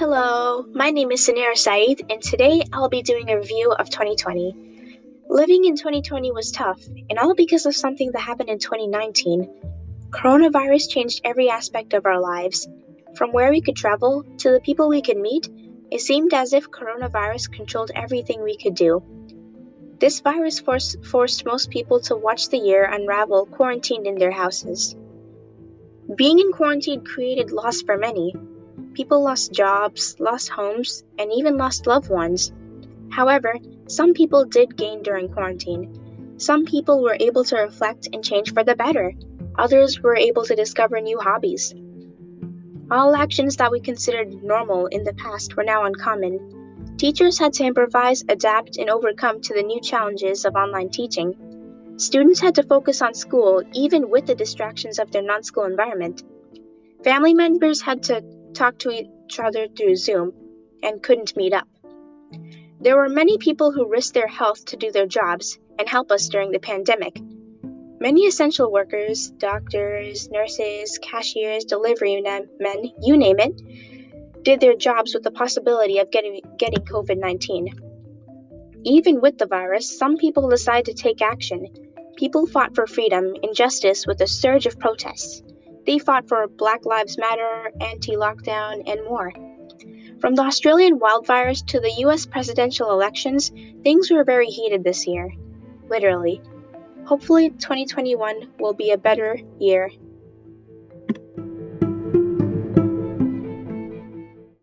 Hello, my name is Sanira Saeed, and today I'll be doing a review of 2020. Living in 2020 was tough, and all because of something that happened in 2019. Coronavirus changed every aspect of our lives. From where we could travel to the people we could meet, it seemed as if coronavirus controlled everything we could do. This virus forced, forced most people to watch the year unravel quarantined in their houses. Being in quarantine created loss for many, People lost jobs, lost homes, and even lost loved ones. However, some people did gain during quarantine. Some people were able to reflect and change for the better. Others were able to discover new hobbies. All actions that we considered normal in the past were now uncommon. Teachers had to improvise, adapt, and overcome to the new challenges of online teaching. Students had to focus on school even with the distractions of their non school environment. Family members had to talk to each other through Zoom and couldn't meet up. There were many people who risked their health to do their jobs and help us during the pandemic. Many essential workers, doctors, nurses, cashiers, delivery men, you name it, did their jobs with the possibility of getting, getting COVID 19. Even with the virus, some people decided to take action. People fought for freedom and justice with a surge of protests. They fought for Black Lives Matter, anti lockdown, and more. From the Australian wildfires to the US presidential elections, things were very heated this year. Literally. Hopefully, 2021 will be a better year